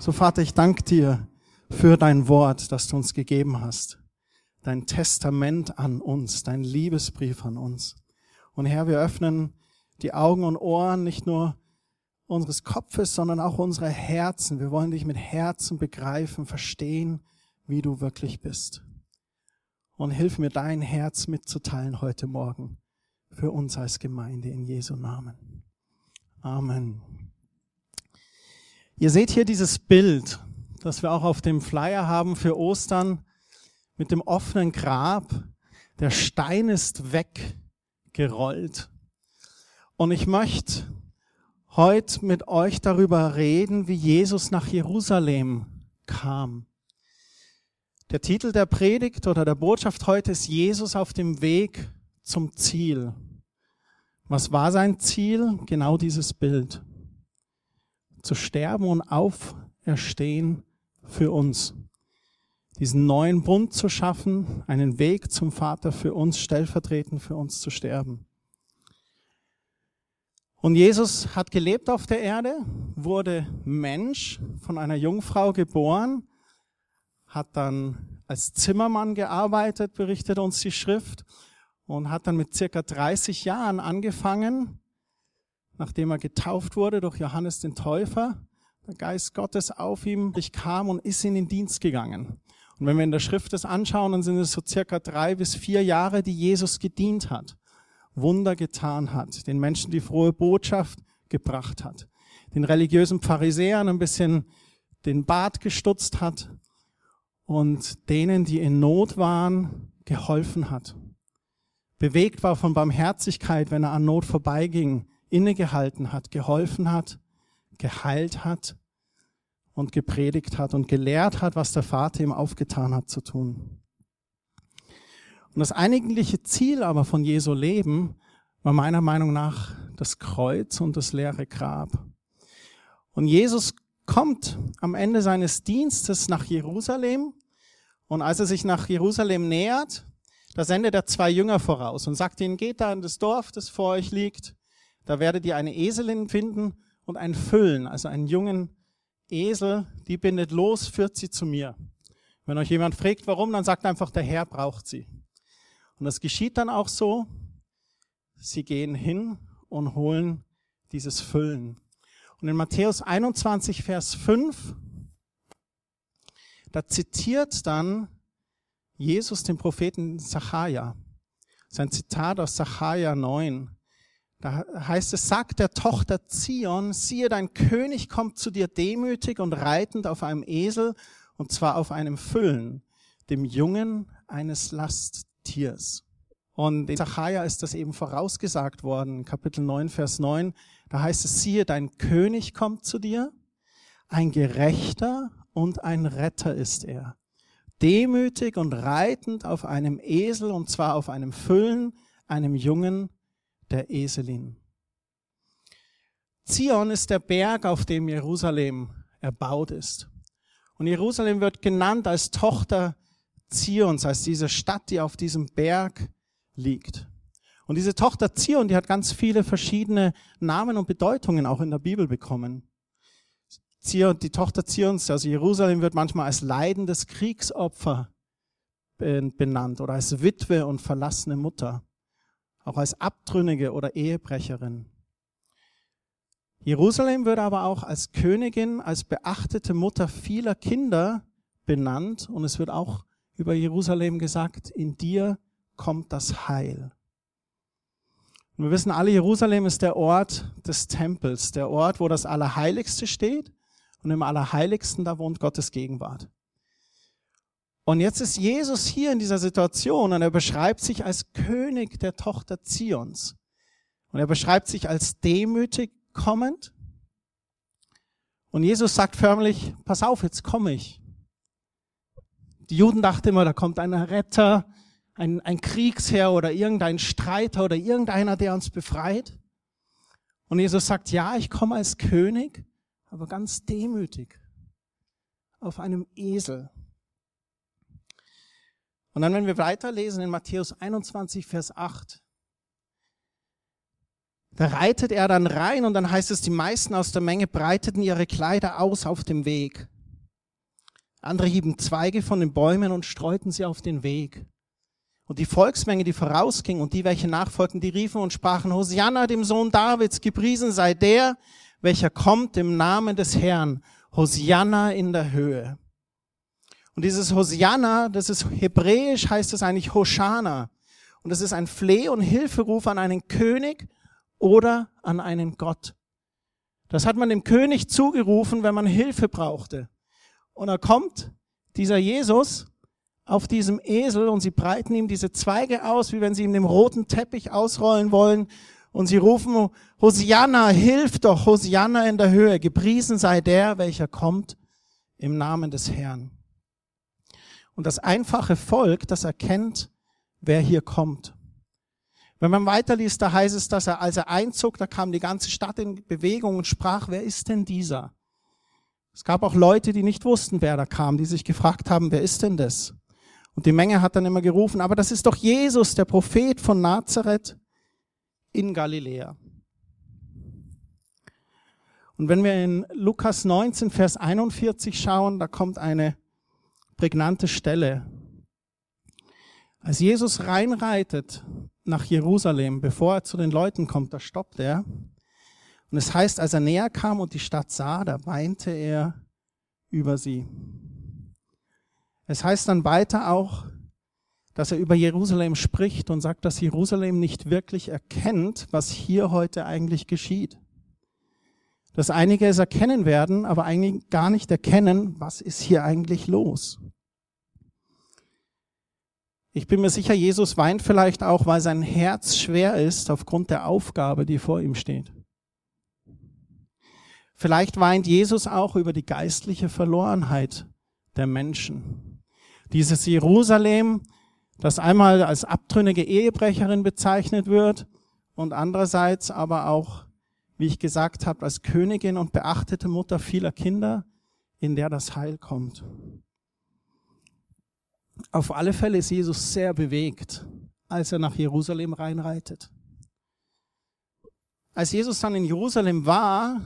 So Vater, ich danke dir für dein Wort, das du uns gegeben hast. Dein Testament an uns, dein Liebesbrief an uns. Und Herr, wir öffnen die Augen und Ohren nicht nur unseres Kopfes, sondern auch unserer Herzen. Wir wollen dich mit Herzen begreifen, verstehen, wie du wirklich bist. Und hilf mir, dein Herz mitzuteilen heute Morgen für uns als Gemeinde in Jesu Namen. Amen. Ihr seht hier dieses Bild, das wir auch auf dem Flyer haben für Ostern mit dem offenen Grab. Der Stein ist weggerollt. Und ich möchte heute mit euch darüber reden, wie Jesus nach Jerusalem kam. Der Titel der Predigt oder der Botschaft heute ist Jesus auf dem Weg zum Ziel. Was war sein Ziel? Genau dieses Bild. Zu sterben und auferstehen für uns. Diesen neuen Bund zu schaffen, einen Weg zum Vater für uns, stellvertretend für uns zu sterben. Und Jesus hat gelebt auf der Erde, wurde Mensch, von einer Jungfrau geboren, hat dann als Zimmermann gearbeitet, berichtet uns die Schrift, und hat dann mit circa 30 Jahren angefangen, nachdem er getauft wurde durch Johannes den Täufer, der Geist Gottes auf ihm kam und ist in den Dienst gegangen. Und wenn wir in der Schrift das anschauen, dann sind es so circa drei bis vier Jahre, die Jesus gedient hat. Wunder getan hat, den Menschen die frohe Botschaft gebracht hat, den religiösen Pharisäern ein bisschen den Bart gestutzt hat und denen, die in Not waren, geholfen hat. Bewegt war von Barmherzigkeit, wenn er an Not vorbeiging, innegehalten hat, geholfen hat, geheilt hat und gepredigt hat und gelehrt hat, was der Vater ihm aufgetan hat zu tun. Und das eigentliche Ziel aber von Jesu Leben war meiner Meinung nach das Kreuz und das leere Grab. Und Jesus kommt am Ende seines Dienstes nach Jerusalem und als er sich nach Jerusalem nähert, da sendet er zwei Jünger voraus und sagt ihnen, geht da in das Dorf, das vor euch liegt, da werdet ihr eine Eselin finden und einen Füllen, also einen jungen Esel, die bindet los, führt sie zu mir. Wenn euch jemand fragt, warum, dann sagt einfach, der Herr braucht sie. Und das geschieht dann auch so. Sie gehen hin und holen dieses Füllen. Und in Matthäus 21, Vers 5, da zitiert dann Jesus den Propheten Zachariah. Sein Zitat aus Zachariah 9. Da heißt es, sagt der Tochter Zion, siehe, dein König kommt zu dir demütig und reitend auf einem Esel, und zwar auf einem Füllen, dem Jungen eines Last Tiers. Und in Zachariah ist das eben vorausgesagt worden, Kapitel 9, Vers 9. Da heißt es, siehe, dein König kommt zu dir, ein Gerechter und ein Retter ist er. Demütig und reitend auf einem Esel, und zwar auf einem Füllen, einem Jungen der Eselin. Zion ist der Berg, auf dem Jerusalem erbaut ist. Und Jerusalem wird genannt als Tochter Zions, als diese Stadt, die auf diesem Berg liegt. Und diese Tochter Zion, die hat ganz viele verschiedene Namen und Bedeutungen auch in der Bibel bekommen. Zion, die Tochter Zions, also Jerusalem wird manchmal als leidendes Kriegsopfer benannt oder als Witwe und verlassene Mutter, auch als Abtrünnige oder Ehebrecherin. Jerusalem wird aber auch als Königin, als beachtete Mutter vieler Kinder benannt und es wird auch über Jerusalem gesagt, in dir kommt das Heil. Und wir wissen alle, Jerusalem ist der Ort des Tempels, der Ort, wo das Allerheiligste steht. Und im Allerheiligsten, da wohnt Gottes Gegenwart. Und jetzt ist Jesus hier in dieser Situation und er beschreibt sich als König der Tochter Zions. Und er beschreibt sich als demütig kommend. Und Jesus sagt förmlich, pass auf, jetzt komme ich. Die Juden dachten immer, da kommt ein Retter, ein, ein Kriegsherr oder irgendein Streiter oder irgendeiner, der uns befreit. Und Jesus sagt, ja, ich komme als König, aber ganz demütig auf einem Esel. Und dann, wenn wir weiterlesen in Matthäus 21, Vers 8, Da reitet er dann rein und dann heißt es, die meisten aus der Menge breiteten ihre Kleider aus auf dem Weg. Andere hieben Zweige von den Bäumen und streuten sie auf den Weg. Und die Volksmenge, die vorausging und die, welche nachfolgten, die riefen und sprachen, Hosianna, dem Sohn Davids, gepriesen sei der, welcher kommt im Namen des Herrn. Hosianna in der Höhe. Und dieses Hosianna, das ist hebräisch, heißt es eigentlich Hoshana. Und es ist ein Fleh- und Hilferuf an einen König oder an einen Gott. Das hat man dem König zugerufen, wenn man Hilfe brauchte. Und da kommt dieser Jesus auf diesem Esel und sie breiten ihm diese Zweige aus, wie wenn sie ihm den roten Teppich ausrollen wollen. Und sie rufen, Hosianna, hilf doch, Hosianna in der Höhe, gepriesen sei der, welcher kommt im Namen des Herrn. Und das einfache Volk, das erkennt, wer hier kommt. Wenn man weiterliest, da heißt es, dass er, als er einzog, da kam die ganze Stadt in Bewegung und sprach, wer ist denn dieser? Es gab auch Leute, die nicht wussten, wer da kam, die sich gefragt haben, wer ist denn das? Und die Menge hat dann immer gerufen, aber das ist doch Jesus, der Prophet von Nazareth in Galiläa. Und wenn wir in Lukas 19, Vers 41 schauen, da kommt eine prägnante Stelle. Als Jesus reinreitet nach Jerusalem, bevor er zu den Leuten kommt, da stoppt er. Und es heißt, als er näher kam und die Stadt sah, da weinte er über sie. Es heißt dann weiter auch, dass er über Jerusalem spricht und sagt, dass Jerusalem nicht wirklich erkennt, was hier heute eigentlich geschieht. Dass einige es erkennen werden, aber eigentlich gar nicht erkennen, was ist hier eigentlich los. Ich bin mir sicher, Jesus weint vielleicht auch, weil sein Herz schwer ist aufgrund der Aufgabe, die vor ihm steht. Vielleicht weint Jesus auch über die geistliche Verlorenheit der Menschen. Dieses Jerusalem, das einmal als abtrünnige Ehebrecherin bezeichnet wird und andererseits aber auch, wie ich gesagt habe, als Königin und beachtete Mutter vieler Kinder, in der das Heil kommt. Auf alle Fälle ist Jesus sehr bewegt, als er nach Jerusalem reinreitet. Als Jesus dann in Jerusalem war,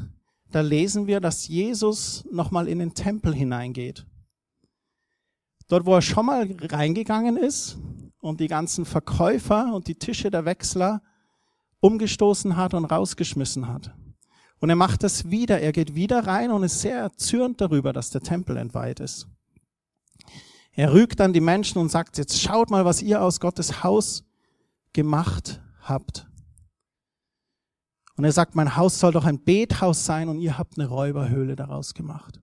da lesen wir, dass Jesus nochmal in den Tempel hineingeht. Dort, wo er schon mal reingegangen ist und die ganzen Verkäufer und die Tische der Wechsler umgestoßen hat und rausgeschmissen hat. Und er macht das wieder. Er geht wieder rein und ist sehr erzürnt darüber, dass der Tempel entweiht ist. Er rügt dann die Menschen und sagt, jetzt schaut mal, was ihr aus Gottes Haus gemacht habt. Und er sagt, mein Haus soll doch ein Bethaus sein und ihr habt eine Räuberhöhle daraus gemacht.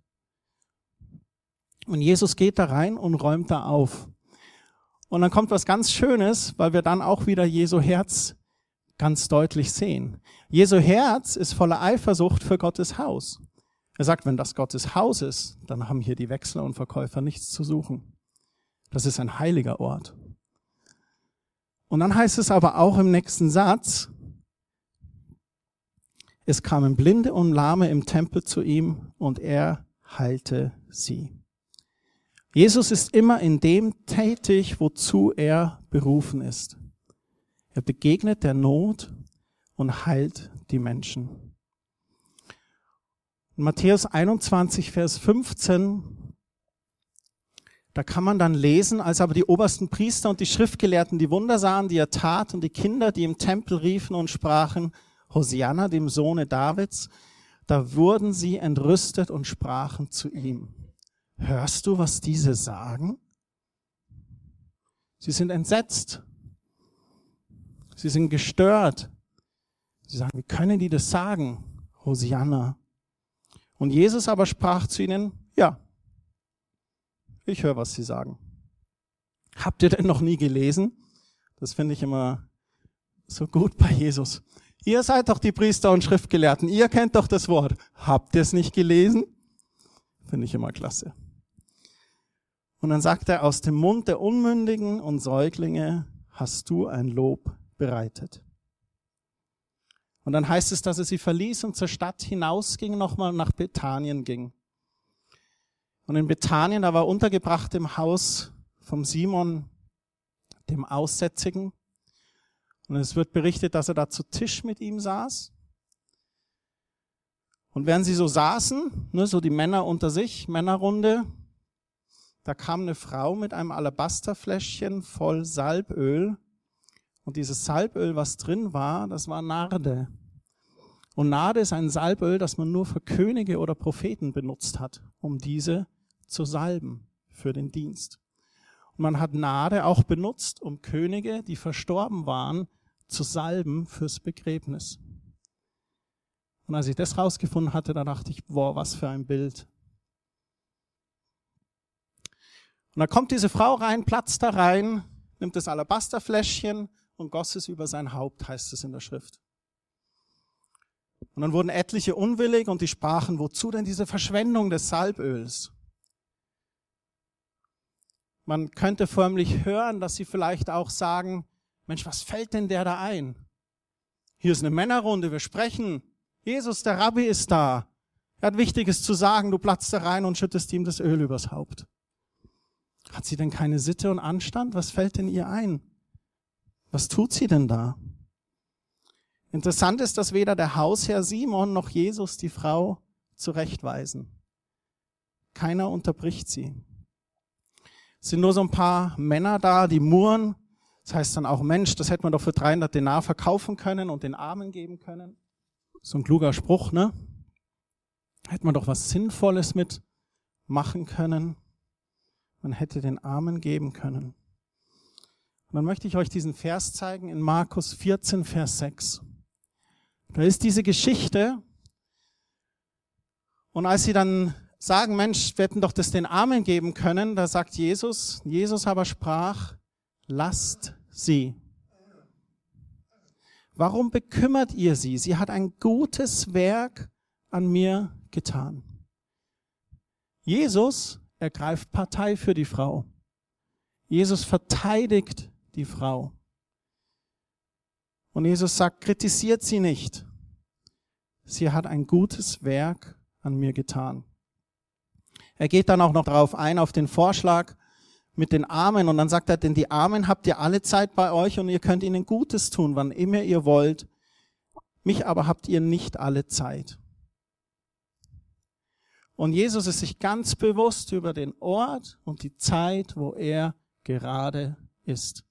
Und Jesus geht da rein und räumt da auf. Und dann kommt was ganz Schönes, weil wir dann auch wieder Jesu Herz ganz deutlich sehen. Jesu Herz ist voller Eifersucht für Gottes Haus. Er sagt, wenn das Gottes Haus ist, dann haben hier die Wechsler und Verkäufer nichts zu suchen. Das ist ein heiliger Ort. Und dann heißt es aber auch im nächsten Satz, es kamen Blinde und Lahme im Tempel zu ihm und er heilte sie. Jesus ist immer in dem tätig, wozu er berufen ist. Er begegnet der Not und heilt die Menschen. In Matthäus 21, Vers 15 da kann man dann lesen, als aber die obersten Priester und die Schriftgelehrten die Wunder sahen, die er tat, und die Kinder, die im Tempel riefen und sprachen, Hosianna, dem Sohne Davids, da wurden sie entrüstet und sprachen zu ihm. Hörst du, was diese sagen? Sie sind entsetzt. Sie sind gestört. Sie sagen, wie können die das sagen? Hosianna. Und Jesus aber sprach zu ihnen, ja, ich höre, was Sie sagen. Habt ihr denn noch nie gelesen? Das finde ich immer so gut bei Jesus. Ihr seid doch die Priester und Schriftgelehrten. Ihr kennt doch das Wort. Habt ihr es nicht gelesen? Finde ich immer klasse. Und dann sagt er, aus dem Mund der Unmündigen und Säuglinge hast du ein Lob bereitet. Und dann heißt es, dass er sie verließ und zur Stadt hinausging, nochmal nach Bethanien ging. Und in Bethanien, da war untergebracht im Haus vom Simon, dem Aussätzigen. Und es wird berichtet, dass er da zu Tisch mit ihm saß. Und während sie so saßen, ne, so die Männer unter sich, Männerrunde, da kam eine Frau mit einem Alabasterfläschchen voll Salböl. Und dieses Salböl, was drin war, das war Narde. Und Narde ist ein Salböl, das man nur für Könige oder Propheten benutzt hat, um diese zu salben für den Dienst. Und man hat Narde auch benutzt, um Könige, die verstorben waren, zu salben fürs Begräbnis. Und als ich das rausgefunden hatte, da dachte ich, boah, was für ein Bild. Und dann kommt diese Frau rein, platzt da rein, nimmt das Alabasterfläschchen und goss es über sein Haupt, heißt es in der Schrift. Und dann wurden etliche unwillig und die sprachen, wozu denn diese Verschwendung des Salböls? Man könnte förmlich hören, dass sie vielleicht auch sagen, Mensch, was fällt denn der da ein? Hier ist eine Männerrunde, wir sprechen. Jesus, der Rabbi ist da. Er hat Wichtiges zu sagen, du platzt da rein und schüttest ihm das Öl übers Haupt. Hat sie denn keine Sitte und Anstand? Was fällt denn ihr ein? Was tut sie denn da? Interessant ist, dass weder der Hausherr Simon noch Jesus die Frau zurechtweisen. Keiner unterbricht sie. Es sind nur so ein paar Männer da, die murren. Das heißt dann auch, Mensch, das hätte man doch für 300 Denar verkaufen können und den Armen geben können. So ein kluger Spruch, ne? Hätte man doch was Sinnvolles mit machen können. Man hätte den Armen geben können. Und dann möchte ich euch diesen Vers zeigen in Markus 14, Vers 6. Da ist diese Geschichte. Und als sie dann sagen, Mensch, wir hätten doch das den Armen geben können, da sagt Jesus, Jesus aber sprach, lasst sie. Warum bekümmert ihr sie? Sie hat ein gutes Werk an mir getan. Jesus ergreift Partei für die Frau. Jesus verteidigt die Frau. Und Jesus sagt, kritisiert sie nicht. Sie hat ein gutes Werk an mir getan. Er geht dann auch noch darauf ein, auf den Vorschlag mit den Armen. Und dann sagt er, denn die Armen habt ihr alle Zeit bei euch und ihr könnt ihnen Gutes tun, wann immer ihr wollt. Mich aber habt ihr nicht alle Zeit. Und Jesus ist sich ganz bewusst über den Ort und die Zeit, wo er gerade ist.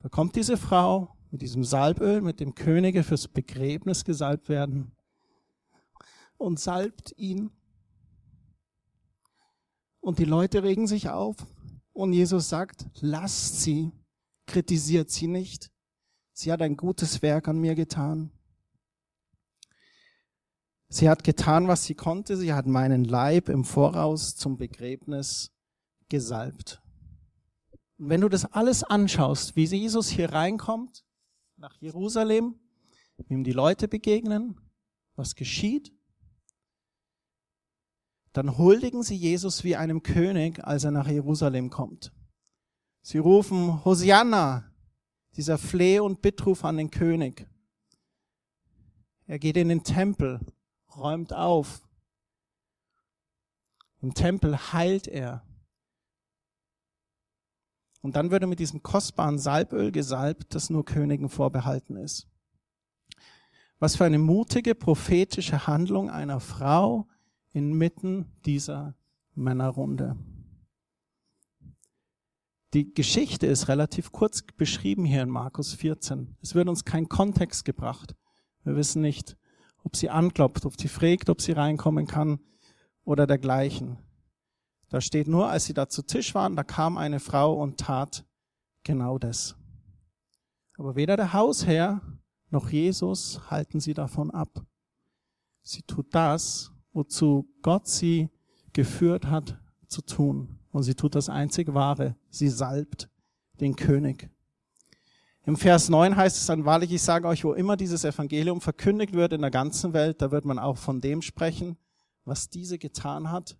Da kommt diese Frau mit diesem Salböl, mit dem Könige fürs Begräbnis gesalbt werden und salbt ihn. Und die Leute regen sich auf und Jesus sagt, lasst sie, kritisiert sie nicht. Sie hat ein gutes Werk an mir getan. Sie hat getan, was sie konnte. Sie hat meinen Leib im Voraus zum Begräbnis gesalbt. Und wenn du das alles anschaust, wie Jesus hier reinkommt, nach Jerusalem, wie ihm die Leute begegnen, was geschieht, dann huldigen sie Jesus wie einem König, als er nach Jerusalem kommt. Sie rufen Hosianna, dieser Fleh- und Bittruf an den König. Er geht in den Tempel räumt auf. Im Tempel heilt er. Und dann wird er mit diesem kostbaren Salböl gesalbt, das nur Königen vorbehalten ist. Was für eine mutige prophetische Handlung einer Frau inmitten dieser Männerrunde. Die Geschichte ist relativ kurz beschrieben hier in Markus 14. Es wird uns kein Kontext gebracht. Wir wissen nicht, ob sie anklopft, ob sie fragt, ob sie reinkommen kann oder dergleichen. Da steht nur, als sie da zu Tisch waren, da kam eine Frau und tat genau das. Aber weder der Hausherr noch Jesus halten sie davon ab. Sie tut das, wozu Gott sie geführt hat zu tun. Und sie tut das einzig Wahre. Sie salbt den König. Im Vers 9 heißt es dann, wahrlich, ich sage euch, wo immer dieses Evangelium verkündigt wird in der ganzen Welt, da wird man auch von dem sprechen, was diese getan hat,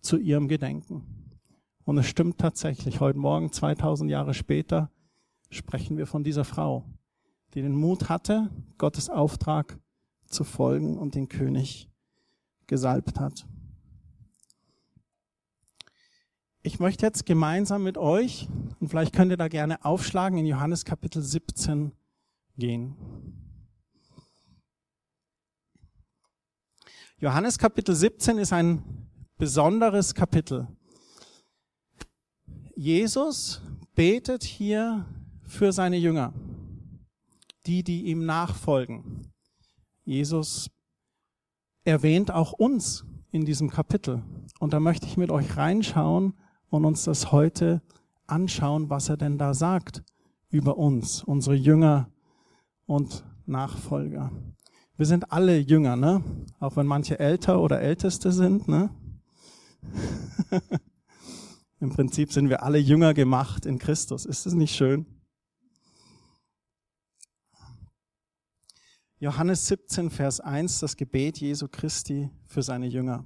zu ihrem Gedenken. Und es stimmt tatsächlich, heute Morgen, 2000 Jahre später, sprechen wir von dieser Frau, die den Mut hatte, Gottes Auftrag zu folgen und den König gesalbt hat. Ich möchte jetzt gemeinsam mit euch, und vielleicht könnt ihr da gerne aufschlagen in Johannes Kapitel 17, gehen. Johannes Kapitel 17 ist ein besonderes Kapitel. Jesus betet hier für seine Jünger, die, die ihm nachfolgen. Jesus erwähnt auch uns in diesem Kapitel. Und da möchte ich mit euch reinschauen und uns das heute anschauen, was er denn da sagt über uns, unsere Jünger und Nachfolger. Wir sind alle Jünger, ne? Auch wenn manche älter oder älteste sind, ne? Im Prinzip sind wir alle Jünger gemacht in Christus. Ist es nicht schön? Johannes 17, Vers 1, das Gebet Jesu Christi für seine Jünger.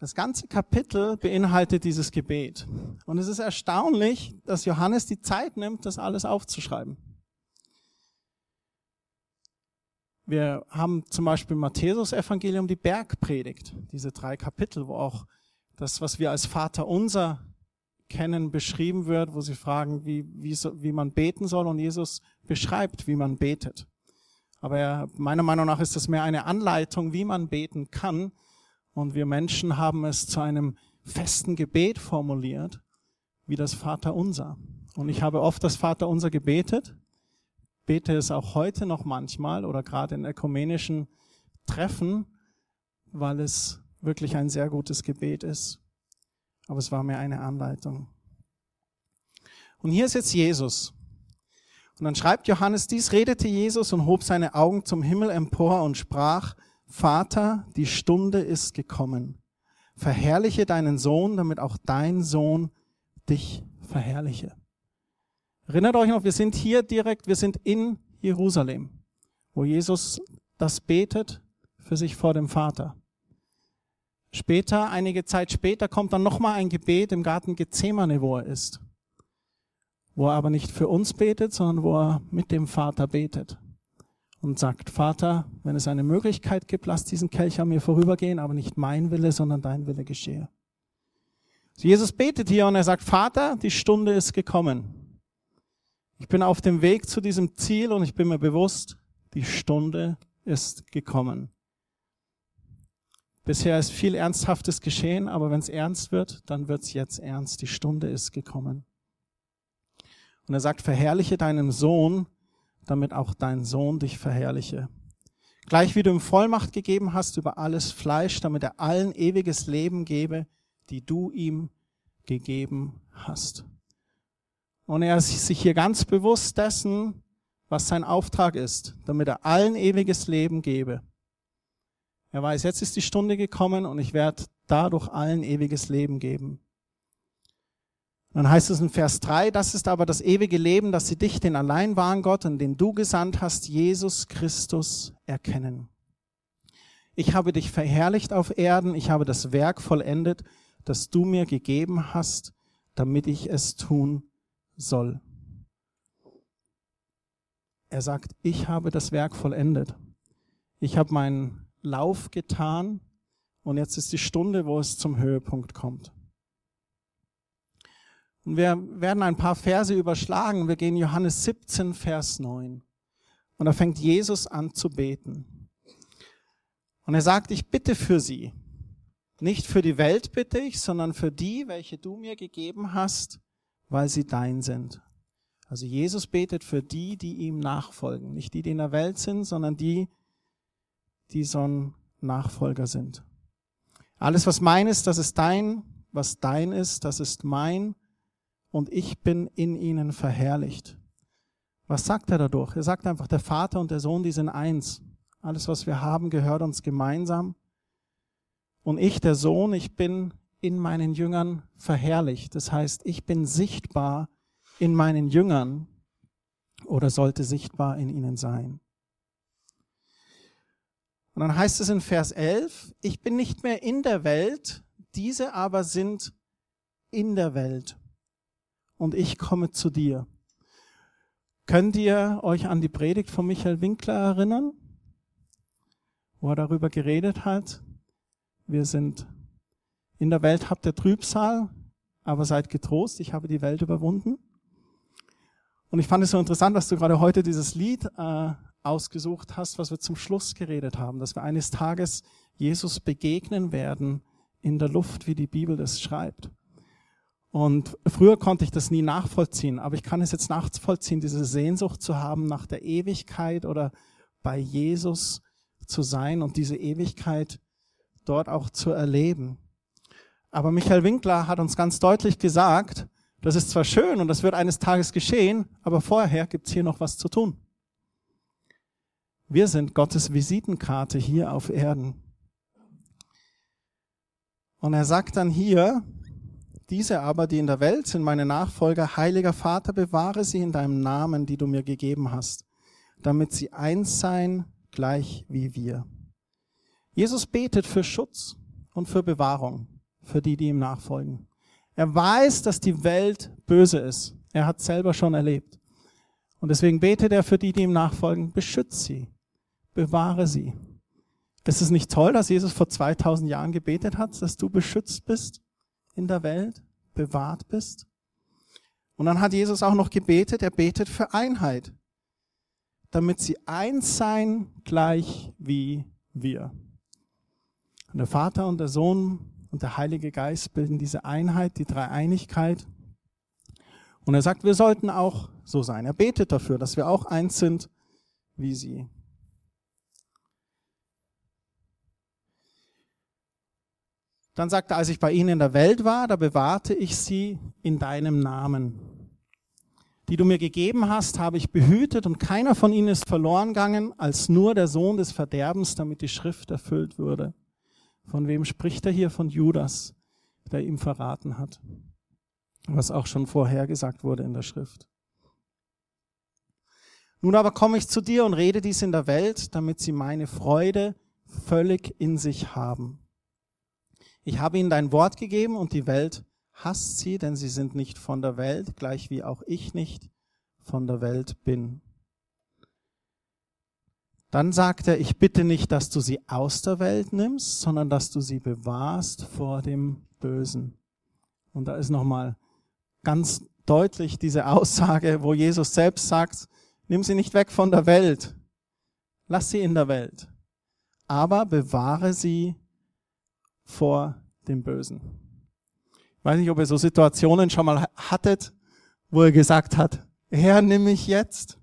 Das ganze Kapitel beinhaltet dieses Gebet. Und es ist erstaunlich, dass Johannes die Zeit nimmt, das alles aufzuschreiben. Wir haben zum Beispiel Matthäus Evangelium die Bergpredigt, diese drei Kapitel, wo auch das, was wir als Vater unser kennen, beschrieben wird, wo sie fragen, wie, wie, wie man beten soll und Jesus beschreibt, wie man betet. Aber er, meiner Meinung nach ist das mehr eine Anleitung, wie man beten kann. Und wir Menschen haben es zu einem festen Gebet formuliert, wie das Vater unser. Und ich habe oft das Vater unser gebetet, bete es auch heute noch manchmal oder gerade in ökumenischen Treffen, weil es wirklich ein sehr gutes Gebet ist. Aber es war mir eine Anleitung. Und hier ist jetzt Jesus. Und dann schreibt Johannes, dies redete Jesus und hob seine Augen zum Himmel empor und sprach, Vater, die Stunde ist gekommen. Verherrliche deinen Sohn, damit auch dein Sohn dich verherrliche. Erinnert euch noch, wir sind hier direkt, wir sind in Jerusalem, wo Jesus das betet für sich vor dem Vater. Später, einige Zeit später, kommt dann nochmal ein Gebet im Garten Gethsemane, wo er ist. Wo er aber nicht für uns betet, sondern wo er mit dem Vater betet. Und sagt, Vater, wenn es eine Möglichkeit gibt, lass diesen Kelch an mir vorübergehen, aber nicht mein Wille, sondern dein Wille geschehe. Jesus betet hier und er sagt, Vater, die Stunde ist gekommen. Ich bin auf dem Weg zu diesem Ziel und ich bin mir bewusst, die Stunde ist gekommen. Bisher ist viel Ernsthaftes geschehen, aber wenn es ernst wird, dann wird es jetzt ernst. Die Stunde ist gekommen. Und er sagt, verherrliche deinen Sohn, damit auch dein Sohn dich verherrliche. Gleich wie du ihm Vollmacht gegeben hast über alles Fleisch, damit er allen ewiges Leben gebe, die du ihm gegeben hast. Und er ist sich hier ganz bewusst dessen, was sein Auftrag ist, damit er allen ewiges Leben gebe. Er weiß, jetzt ist die Stunde gekommen und ich werde dadurch allen ewiges Leben geben. dann heißt es in Vers 3, das ist aber das ewige Leben, dass sie dich, den allein wahren Gott und den du gesandt hast, Jesus Christus, erkennen. Ich habe dich verherrlicht auf Erden, ich habe das Werk vollendet, das du mir gegeben hast, damit ich es tun soll. Er sagt, ich habe das Werk vollendet. Ich habe meinen Lauf getan und jetzt ist die Stunde, wo es zum Höhepunkt kommt. Und wir werden ein paar Verse überschlagen. Wir gehen Johannes 17, Vers 9. Und da fängt Jesus an zu beten. Und er sagt, ich bitte für sie. Nicht für die Welt bitte ich, sondern für die, welche du mir gegeben hast, weil sie dein sind. Also Jesus betet für die, die ihm nachfolgen. Nicht die, die in der Welt sind, sondern die, die so ein Nachfolger sind. Alles, was mein ist, das ist dein, was dein ist, das ist mein und ich bin in ihnen verherrlicht. Was sagt er dadurch? Er sagt einfach, der Vater und der Sohn, die sind eins. Alles, was wir haben, gehört uns gemeinsam. Und ich, der Sohn, ich bin in meinen Jüngern verherrlicht. Das heißt, ich bin sichtbar in meinen Jüngern oder sollte sichtbar in ihnen sein. Und dann heißt es in Vers 11, ich bin nicht mehr in der Welt, diese aber sind in der Welt und ich komme zu dir. Könnt ihr euch an die Predigt von Michael Winkler erinnern, wo er darüber geredet hat? Wir sind in der Welt, habt ihr Trübsal, aber seid getrost, ich habe die Welt überwunden. Und ich fand es so interessant, dass du gerade heute dieses Lied äh, ausgesucht hast, was wir zum Schluss geredet haben, dass wir eines Tages Jesus begegnen werden in der Luft, wie die Bibel das schreibt. Und früher konnte ich das nie nachvollziehen, aber ich kann es jetzt nachvollziehen, diese Sehnsucht zu haben nach der Ewigkeit oder bei Jesus zu sein und diese Ewigkeit dort auch zu erleben. Aber Michael Winkler hat uns ganz deutlich gesagt, das ist zwar schön und das wird eines Tages geschehen, aber vorher gibt's hier noch was zu tun. Wir sind Gottes Visitenkarte hier auf Erden. Und er sagt dann hier, diese aber, die in der Welt sind, meine Nachfolger, heiliger Vater, bewahre sie in deinem Namen, die du mir gegeben hast, damit sie eins seien, gleich wie wir. Jesus betet für Schutz und für Bewahrung, für die, die ihm nachfolgen. Er weiß, dass die Welt böse ist. Er hat selber schon erlebt. Und deswegen betet er für die, die ihm nachfolgen, beschütze sie, bewahre sie. Ist es nicht toll, dass Jesus vor 2000 Jahren gebetet hat, dass du beschützt bist in der Welt, bewahrt bist? Und dann hat Jesus auch noch gebetet, er betet für Einheit, damit sie eins sein, gleich wie wir. Und der Vater und der Sohn und der Heilige Geist bilden diese Einheit, die Dreieinigkeit. Und er sagt, wir sollten auch so sein. Er betet dafür, dass wir auch eins sind wie sie. Dann sagt er, als ich bei ihnen in der Welt war, da bewahrte ich sie in deinem Namen. Die du mir gegeben hast, habe ich behütet und keiner von ihnen ist verloren gegangen, als nur der Sohn des Verderbens, damit die Schrift erfüllt würde. Von wem spricht er hier? Von Judas, der ihm verraten hat. Was auch schon vorhergesagt wurde in der Schrift. Nun aber komme ich zu dir und rede dies in der Welt, damit sie meine Freude völlig in sich haben. Ich habe ihnen dein Wort gegeben und die Welt hasst sie, denn sie sind nicht von der Welt, gleich wie auch ich nicht von der Welt bin. Dann sagt er, ich bitte nicht, dass du sie aus der Welt nimmst, sondern dass du sie bewahrst vor dem Bösen. Und da ist nochmal ganz deutlich diese Aussage, wo Jesus selbst sagt, nimm sie nicht weg von der Welt, lass sie in der Welt, aber bewahre sie vor dem Bösen. Ich weiß nicht, ob ihr so Situationen schon mal hattet, wo er gesagt hat, Herr, nimm mich jetzt.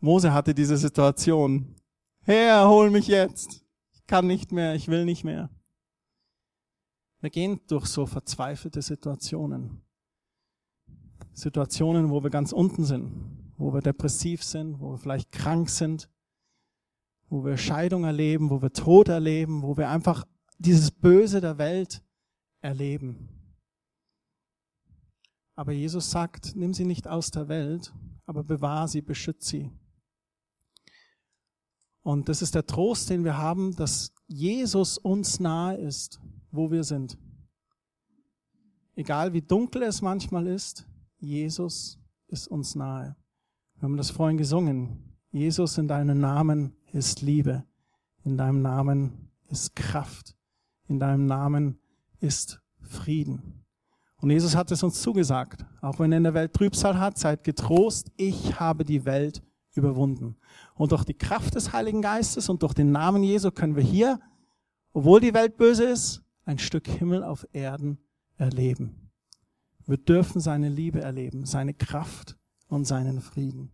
Mose hatte diese Situation. Herr, hol mich jetzt. Ich kann nicht mehr, ich will nicht mehr. Wir gehen durch so verzweifelte Situationen. Situationen, wo wir ganz unten sind, wo wir depressiv sind, wo wir vielleicht krank sind, wo wir Scheidung erleben, wo wir Tod erleben, wo wir einfach dieses Böse der Welt erleben. Aber Jesus sagt, nimm sie nicht aus der Welt, aber bewahr sie, beschütze sie. Und das ist der Trost, den wir haben, dass Jesus uns nahe ist, wo wir sind. Egal wie dunkel es manchmal ist, Jesus ist uns nahe. Wir haben das vorhin gesungen. Jesus in deinem Namen ist Liebe. In deinem Namen ist Kraft. In deinem Namen ist Frieden. Und Jesus hat es uns zugesagt. Auch wenn er in der Welt Trübsal hat, seid getrost, ich habe die Welt überwunden. Und durch die Kraft des Heiligen Geistes und durch den Namen Jesu können wir hier, obwohl die Welt böse ist, ein Stück Himmel auf Erden erleben. Wir dürfen seine Liebe erleben, seine Kraft und seinen Frieden.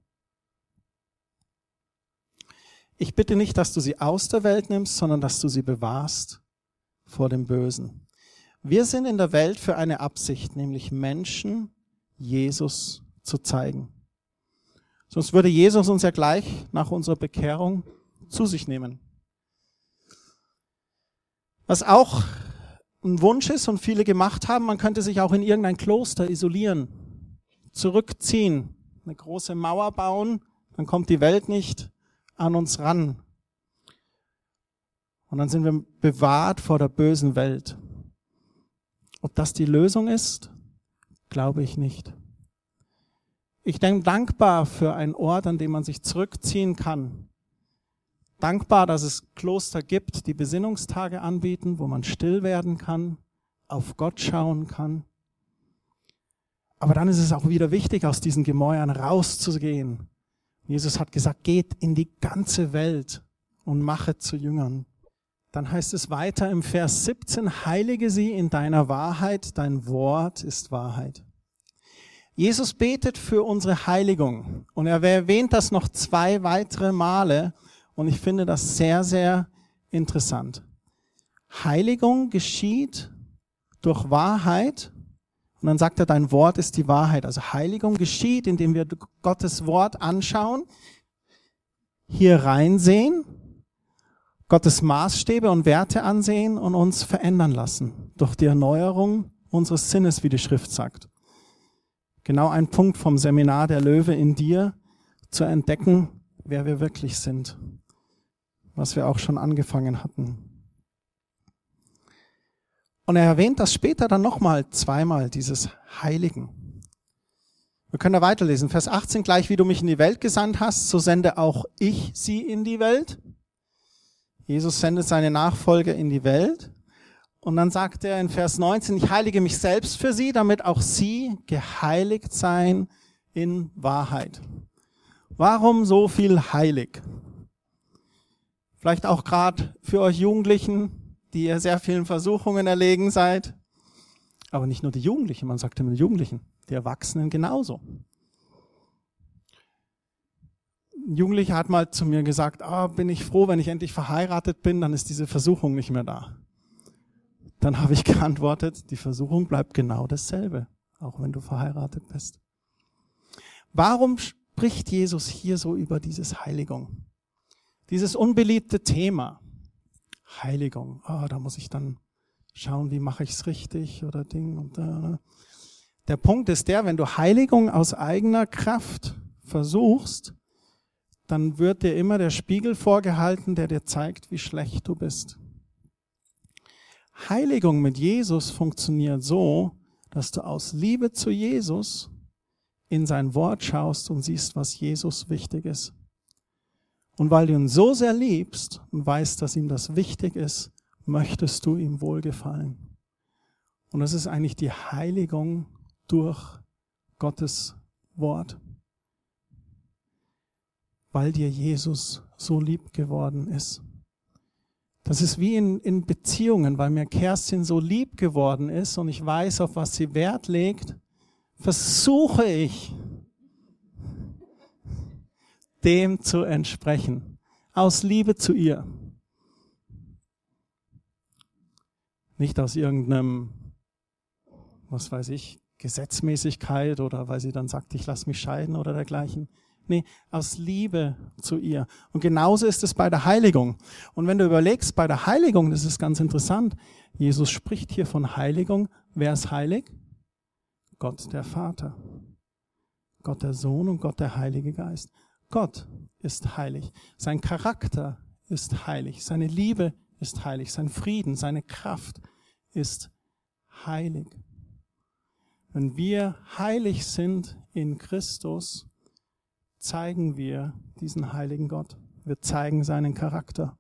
Ich bitte nicht, dass du sie aus der Welt nimmst, sondern dass du sie bewahrst vor dem Bösen. Wir sind in der Welt für eine Absicht, nämlich Menschen Jesus zu zeigen. Sonst würde Jesus uns ja gleich nach unserer Bekehrung zu sich nehmen. Was auch ein Wunsch ist und viele gemacht haben, man könnte sich auch in irgendein Kloster isolieren, zurückziehen, eine große Mauer bauen, dann kommt die Welt nicht an uns ran. Und dann sind wir bewahrt vor der bösen Welt. Ob das die Lösung ist, glaube ich nicht. Ich bin dankbar für einen Ort, an dem man sich zurückziehen kann. Dankbar, dass es Kloster gibt, die Besinnungstage anbieten, wo man still werden kann, auf Gott schauen kann. Aber dann ist es auch wieder wichtig, aus diesen Gemäuern rauszugehen. Jesus hat gesagt, geht in die ganze Welt und mache zu Jüngern. Dann heißt es weiter im Vers 17, heilige sie in deiner Wahrheit, dein Wort ist Wahrheit. Jesus betet für unsere Heiligung und er erwähnt das noch zwei weitere Male und ich finde das sehr, sehr interessant. Heiligung geschieht durch Wahrheit und dann sagt er, dein Wort ist die Wahrheit. Also Heiligung geschieht, indem wir Gottes Wort anschauen, hier reinsehen, Gottes Maßstäbe und Werte ansehen und uns verändern lassen durch die Erneuerung unseres Sinnes, wie die Schrift sagt. Genau ein Punkt vom Seminar der Löwe in dir, zu entdecken, wer wir wirklich sind, was wir auch schon angefangen hatten. Und er erwähnt das später dann nochmal zweimal, dieses Heiligen. Wir können da weiterlesen. Vers 18, gleich wie du mich in die Welt gesandt hast, so sende auch ich sie in die Welt. Jesus sendet seine Nachfolger in die Welt. Und dann sagt er in Vers 19, ich heilige mich selbst für sie, damit auch sie geheiligt seien in Wahrheit. Warum so viel heilig? Vielleicht auch gerade für euch Jugendlichen, die ihr sehr vielen Versuchungen erlegen seid. Aber nicht nur die Jugendlichen, man sagt immer die Jugendlichen, die Erwachsenen genauso. Ein Jugendlicher hat mal zu mir gesagt, ah, bin ich froh, wenn ich endlich verheiratet bin, dann ist diese Versuchung nicht mehr da. Dann habe ich geantwortet, die Versuchung bleibt genau dasselbe, auch wenn du verheiratet bist. Warum spricht Jesus hier so über dieses Heiligung? Dieses unbeliebte Thema. Heiligung. Ah, oh, da muss ich dann schauen, wie mache ich es richtig oder Ding und da. Der Punkt ist der, wenn du Heiligung aus eigener Kraft versuchst, dann wird dir immer der Spiegel vorgehalten, der dir zeigt, wie schlecht du bist. Heiligung mit Jesus funktioniert so, dass du aus Liebe zu Jesus in sein Wort schaust und siehst, was Jesus wichtig ist. Und weil du ihn so sehr liebst und weißt, dass ihm das wichtig ist, möchtest du ihm wohlgefallen. Und das ist eigentlich die Heiligung durch Gottes Wort. Weil dir Jesus so lieb geworden ist. Das ist wie in, in Beziehungen, weil mir Kerstin so lieb geworden ist und ich weiß, auf was sie Wert legt, versuche ich, dem zu entsprechen. Aus Liebe zu ihr. Nicht aus irgendeinem, was weiß ich, Gesetzmäßigkeit oder weil sie dann sagt, ich lass mich scheiden oder dergleichen. Nee, aus Liebe zu ihr. Und genauso ist es bei der Heiligung. Und wenn du überlegst, bei der Heiligung, das ist ganz interessant, Jesus spricht hier von Heiligung. Wer ist heilig? Gott der Vater. Gott der Sohn und Gott der Heilige Geist. Gott ist heilig. Sein Charakter ist heilig. Seine Liebe ist heilig. Sein Frieden, seine Kraft ist heilig. Wenn wir heilig sind in Christus, zeigen wir diesen heiligen Gott. Wir zeigen seinen Charakter.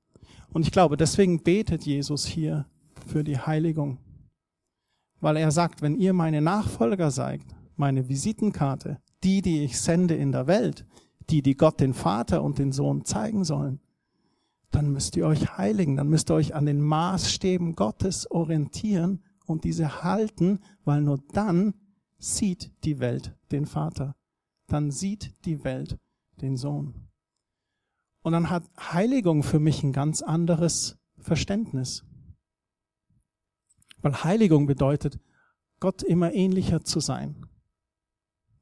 Und ich glaube, deswegen betet Jesus hier für die Heiligung. Weil er sagt, wenn ihr meine Nachfolger seid, meine Visitenkarte, die, die ich sende in der Welt, die, die Gott den Vater und den Sohn zeigen sollen, dann müsst ihr euch heiligen, dann müsst ihr euch an den Maßstäben Gottes orientieren und diese halten, weil nur dann sieht die Welt den Vater dann sieht die Welt den Sohn. Und dann hat Heiligung für mich ein ganz anderes Verständnis. Weil Heiligung bedeutet, Gott immer ähnlicher zu sein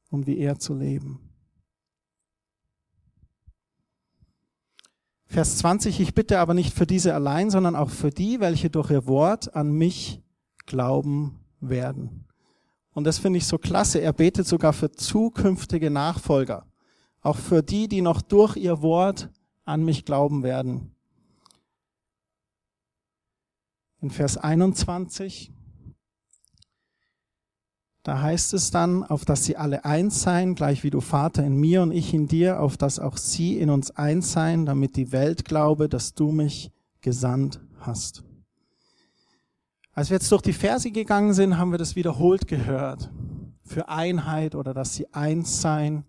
und wie er zu leben. Vers 20, ich bitte aber nicht für diese allein, sondern auch für die, welche durch ihr Wort an mich glauben werden. Und das finde ich so klasse. Er betet sogar für zukünftige Nachfolger. Auch für die, die noch durch ihr Wort an mich glauben werden. In Vers 21, da heißt es dann, auf dass sie alle eins seien, gleich wie du Vater in mir und ich in dir, auf dass auch sie in uns eins seien, damit die Welt glaube, dass du mich gesandt hast. Als wir jetzt durch die Verse gegangen sind, haben wir das wiederholt gehört. für Einheit oder dass sie eins seien.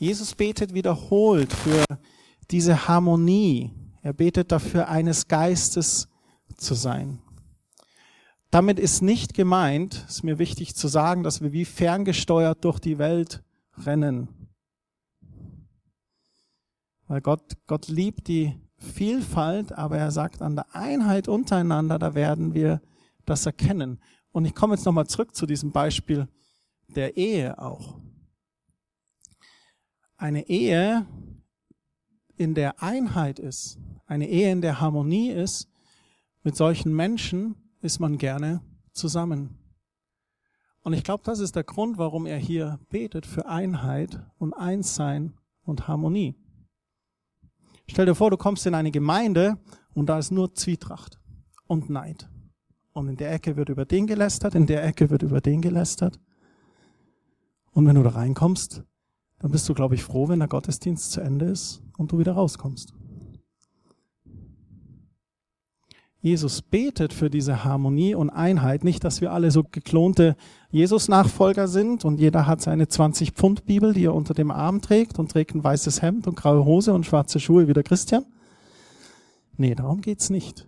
Jesus betet wiederholt für diese Harmonie. Er betet dafür, eines Geistes zu sein. Damit ist nicht gemeint, ist mir wichtig zu sagen, dass wir wie ferngesteuert durch die Welt rennen. Weil Gott, Gott liebt die Vielfalt, aber er sagt, an der Einheit untereinander, da werden wir das erkennen. Und ich komme jetzt nochmal zurück zu diesem Beispiel der Ehe auch. Eine Ehe, in der Einheit ist, eine Ehe, in der Harmonie ist, mit solchen Menschen ist man gerne zusammen. Und ich glaube, das ist der Grund, warum er hier betet für Einheit und Einssein und Harmonie. Stell dir vor, du kommst in eine Gemeinde und da ist nur Zwietracht und Neid. Und in der Ecke wird über den gelästert, in der Ecke wird über den gelästert. Und wenn du da reinkommst, dann bist du, glaube ich, froh, wenn der Gottesdienst zu Ende ist und du wieder rauskommst. Jesus betet für diese Harmonie und Einheit, nicht, dass wir alle so geklonte Jesus-Nachfolger sind und jeder hat seine 20-Pfund-Bibel, die er unter dem Arm trägt und trägt ein weißes Hemd und graue Hose und schwarze Schuhe wie der Christian. Nee, darum geht's nicht.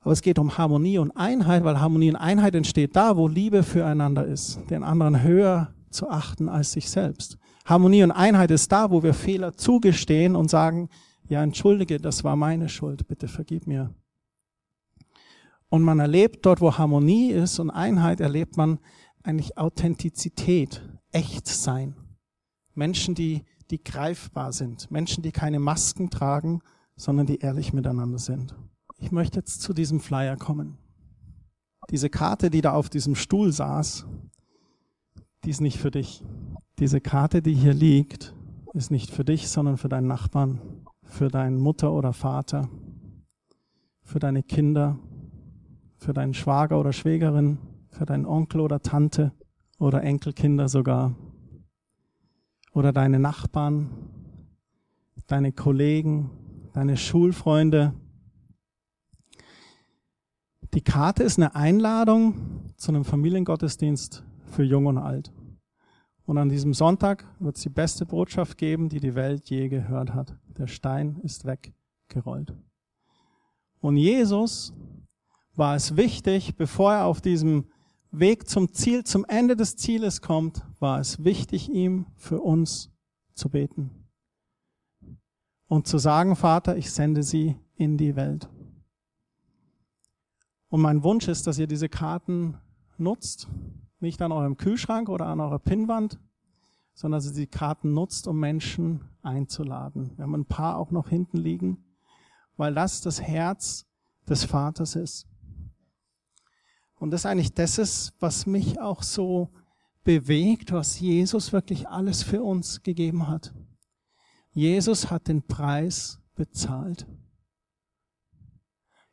Aber es geht um Harmonie und Einheit, weil Harmonie und Einheit entsteht da, wo Liebe füreinander ist, den anderen höher zu achten als sich selbst. Harmonie und Einheit ist da, wo wir Fehler zugestehen und sagen, ja, entschuldige, das war meine Schuld, bitte vergib mir. Und man erlebt dort, wo Harmonie ist und Einheit, erlebt man eigentlich Authentizität, Echtsein. Menschen, die, die greifbar sind. Menschen, die keine Masken tragen, sondern die ehrlich miteinander sind. Ich möchte jetzt zu diesem Flyer kommen. Diese Karte, die da auf diesem Stuhl saß, die ist nicht für dich. Diese Karte, die hier liegt, ist nicht für dich, sondern für deinen Nachbarn, für deine Mutter oder Vater, für deine Kinder, für deinen Schwager oder Schwägerin, für deinen Onkel oder Tante oder Enkelkinder sogar oder deine Nachbarn, deine Kollegen, deine Schulfreunde. Die Karte ist eine Einladung zu einem Familiengottesdienst für Jung und Alt. Und an diesem Sonntag wird es die beste Botschaft geben, die die Welt je gehört hat. Der Stein ist weggerollt. Und Jesus war es wichtig, bevor er auf diesem Weg zum Ziel, zum Ende des Zieles kommt, war es wichtig, ihm für uns zu beten. Und zu sagen, Vater, ich sende sie in die Welt. Und mein Wunsch ist, dass ihr diese Karten nutzt, nicht an eurem Kühlschrank oder an eurer Pinnwand, sondern dass ihr die Karten nutzt, um Menschen einzuladen. Wir haben ein paar auch noch hinten liegen, weil das das Herz des Vaters ist. Und das eigentlich das ist, was mich auch so bewegt, was Jesus wirklich alles für uns gegeben hat. Jesus hat den Preis bezahlt.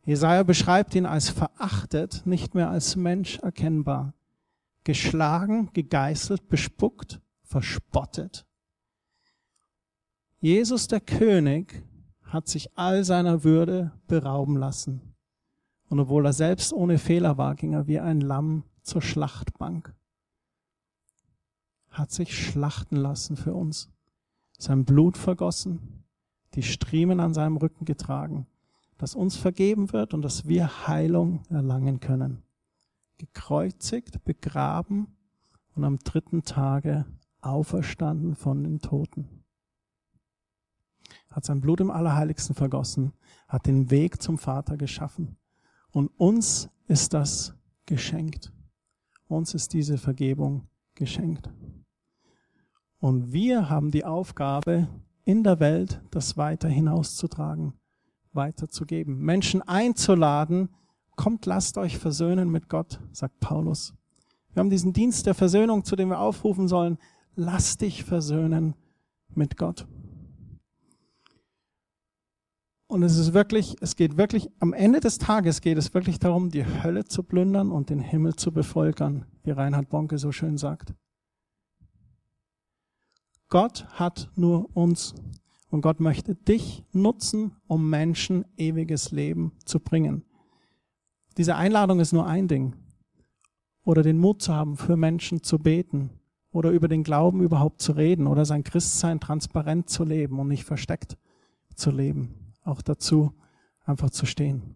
Jesaja beschreibt ihn als verachtet, nicht mehr als Mensch erkennbar. Geschlagen, gegeißelt, bespuckt, verspottet. Jesus der König hat sich all seiner Würde berauben lassen. Und obwohl er selbst ohne Fehler war, ging er wie ein Lamm zur Schlachtbank. Hat sich schlachten lassen für uns. Sein Blut vergossen, die Striemen an seinem Rücken getragen, dass uns vergeben wird und dass wir Heilung erlangen können. Gekreuzigt, begraben und am dritten Tage auferstanden von den Toten. Hat sein Blut im Allerheiligsten vergossen, hat den Weg zum Vater geschaffen und uns ist das geschenkt. Uns ist diese Vergebung geschenkt. Und wir haben die Aufgabe, in der Welt das weiter hinauszutragen, weiterzugeben, Menschen einzuladen, kommt, lasst euch versöhnen mit Gott, sagt Paulus. Wir haben diesen Dienst der Versöhnung, zu dem wir aufrufen sollen, lass dich versöhnen mit Gott. Und es ist wirklich, es geht wirklich, am Ende des Tages geht es wirklich darum, die Hölle zu plündern und den Himmel zu bevölkern, wie Reinhard Bonke so schön sagt. Gott hat nur uns und Gott möchte dich nutzen, um Menschen ewiges Leben zu bringen. Diese Einladung ist nur ein Ding. oder den Mut zu haben, für Menschen zu beten oder über den Glauben überhaupt zu reden oder sein Christsein transparent zu leben und nicht versteckt zu leben. Auch dazu einfach zu stehen.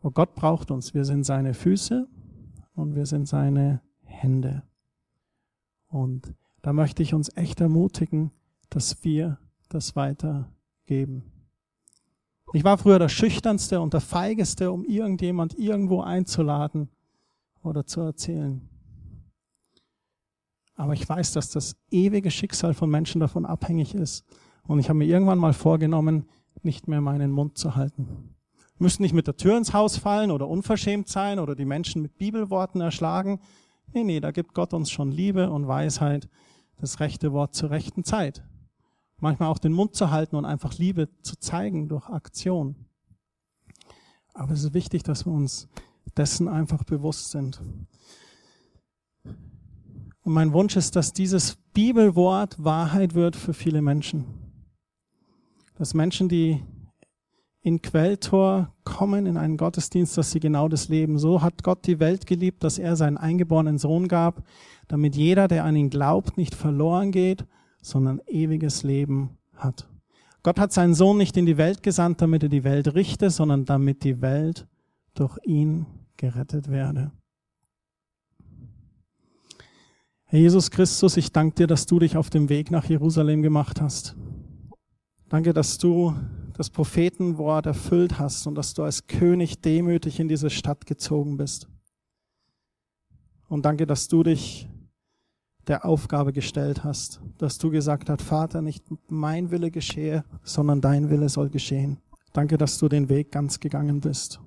Aber Gott braucht uns. Wir sind seine Füße und wir sind seine Hände. Und da möchte ich uns echt ermutigen, dass wir das weitergeben. Ich war früher der Schüchternste und der Feigeste, um irgendjemand irgendwo einzuladen oder zu erzählen. Aber ich weiß, dass das ewige Schicksal von Menschen davon abhängig ist. Und ich habe mir irgendwann mal vorgenommen, nicht mehr meinen Mund zu halten. Müssen nicht mit der Tür ins Haus fallen oder unverschämt sein oder die Menschen mit Bibelworten erschlagen. Nee, nee, da gibt Gott uns schon Liebe und Weisheit, das rechte Wort zur rechten Zeit manchmal auch den Mund zu halten und einfach Liebe zu zeigen durch Aktion. Aber es ist wichtig, dass wir uns dessen einfach bewusst sind. Und mein Wunsch ist, dass dieses Bibelwort Wahrheit wird für viele Menschen. Dass Menschen, die in Quelltor kommen, in einen Gottesdienst, dass sie genau das leben. So hat Gott die Welt geliebt, dass er seinen eingeborenen Sohn gab, damit jeder, der an ihn glaubt, nicht verloren geht, sondern ewiges Leben hat. Gott hat seinen Sohn nicht in die Welt gesandt, damit er die Welt richte, sondern damit die Welt durch ihn gerettet werde. Herr Jesus Christus, ich danke dir, dass du dich auf dem Weg nach Jerusalem gemacht hast. Danke, dass du das Prophetenwort erfüllt hast und dass du als König demütig in diese Stadt gezogen bist. Und danke, dass du dich der Aufgabe gestellt hast, dass du gesagt hast, Vater, nicht mein Wille geschehe, sondern dein Wille soll geschehen. Danke, dass du den Weg ganz gegangen bist,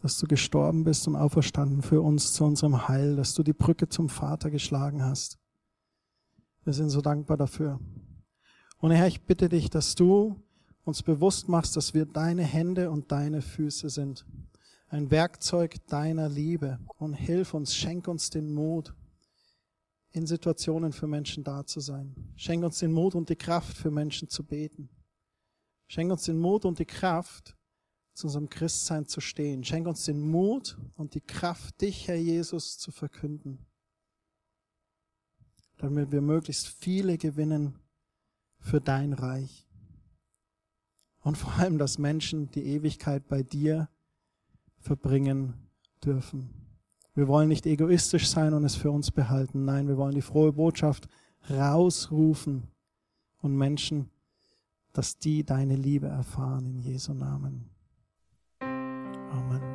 dass du gestorben bist und auferstanden für uns zu unserem Heil, dass du die Brücke zum Vater geschlagen hast. Wir sind so dankbar dafür. Und Herr, ich bitte dich, dass du uns bewusst machst, dass wir deine Hände und deine Füße sind. Ein Werkzeug deiner Liebe. Und hilf uns, schenk uns den Mut, in Situationen für Menschen da zu sein. Schenk uns den Mut und die Kraft, für Menschen zu beten. Schenk uns den Mut und die Kraft, zu unserem Christsein zu stehen. Schenk uns den Mut und die Kraft, dich, Herr Jesus, zu verkünden. Damit wir möglichst viele gewinnen für dein Reich. Und vor allem, dass Menschen die Ewigkeit bei dir verbringen dürfen. Wir wollen nicht egoistisch sein und es für uns behalten. Nein, wir wollen die frohe Botschaft rausrufen und Menschen, dass die deine Liebe erfahren in Jesu Namen. Amen.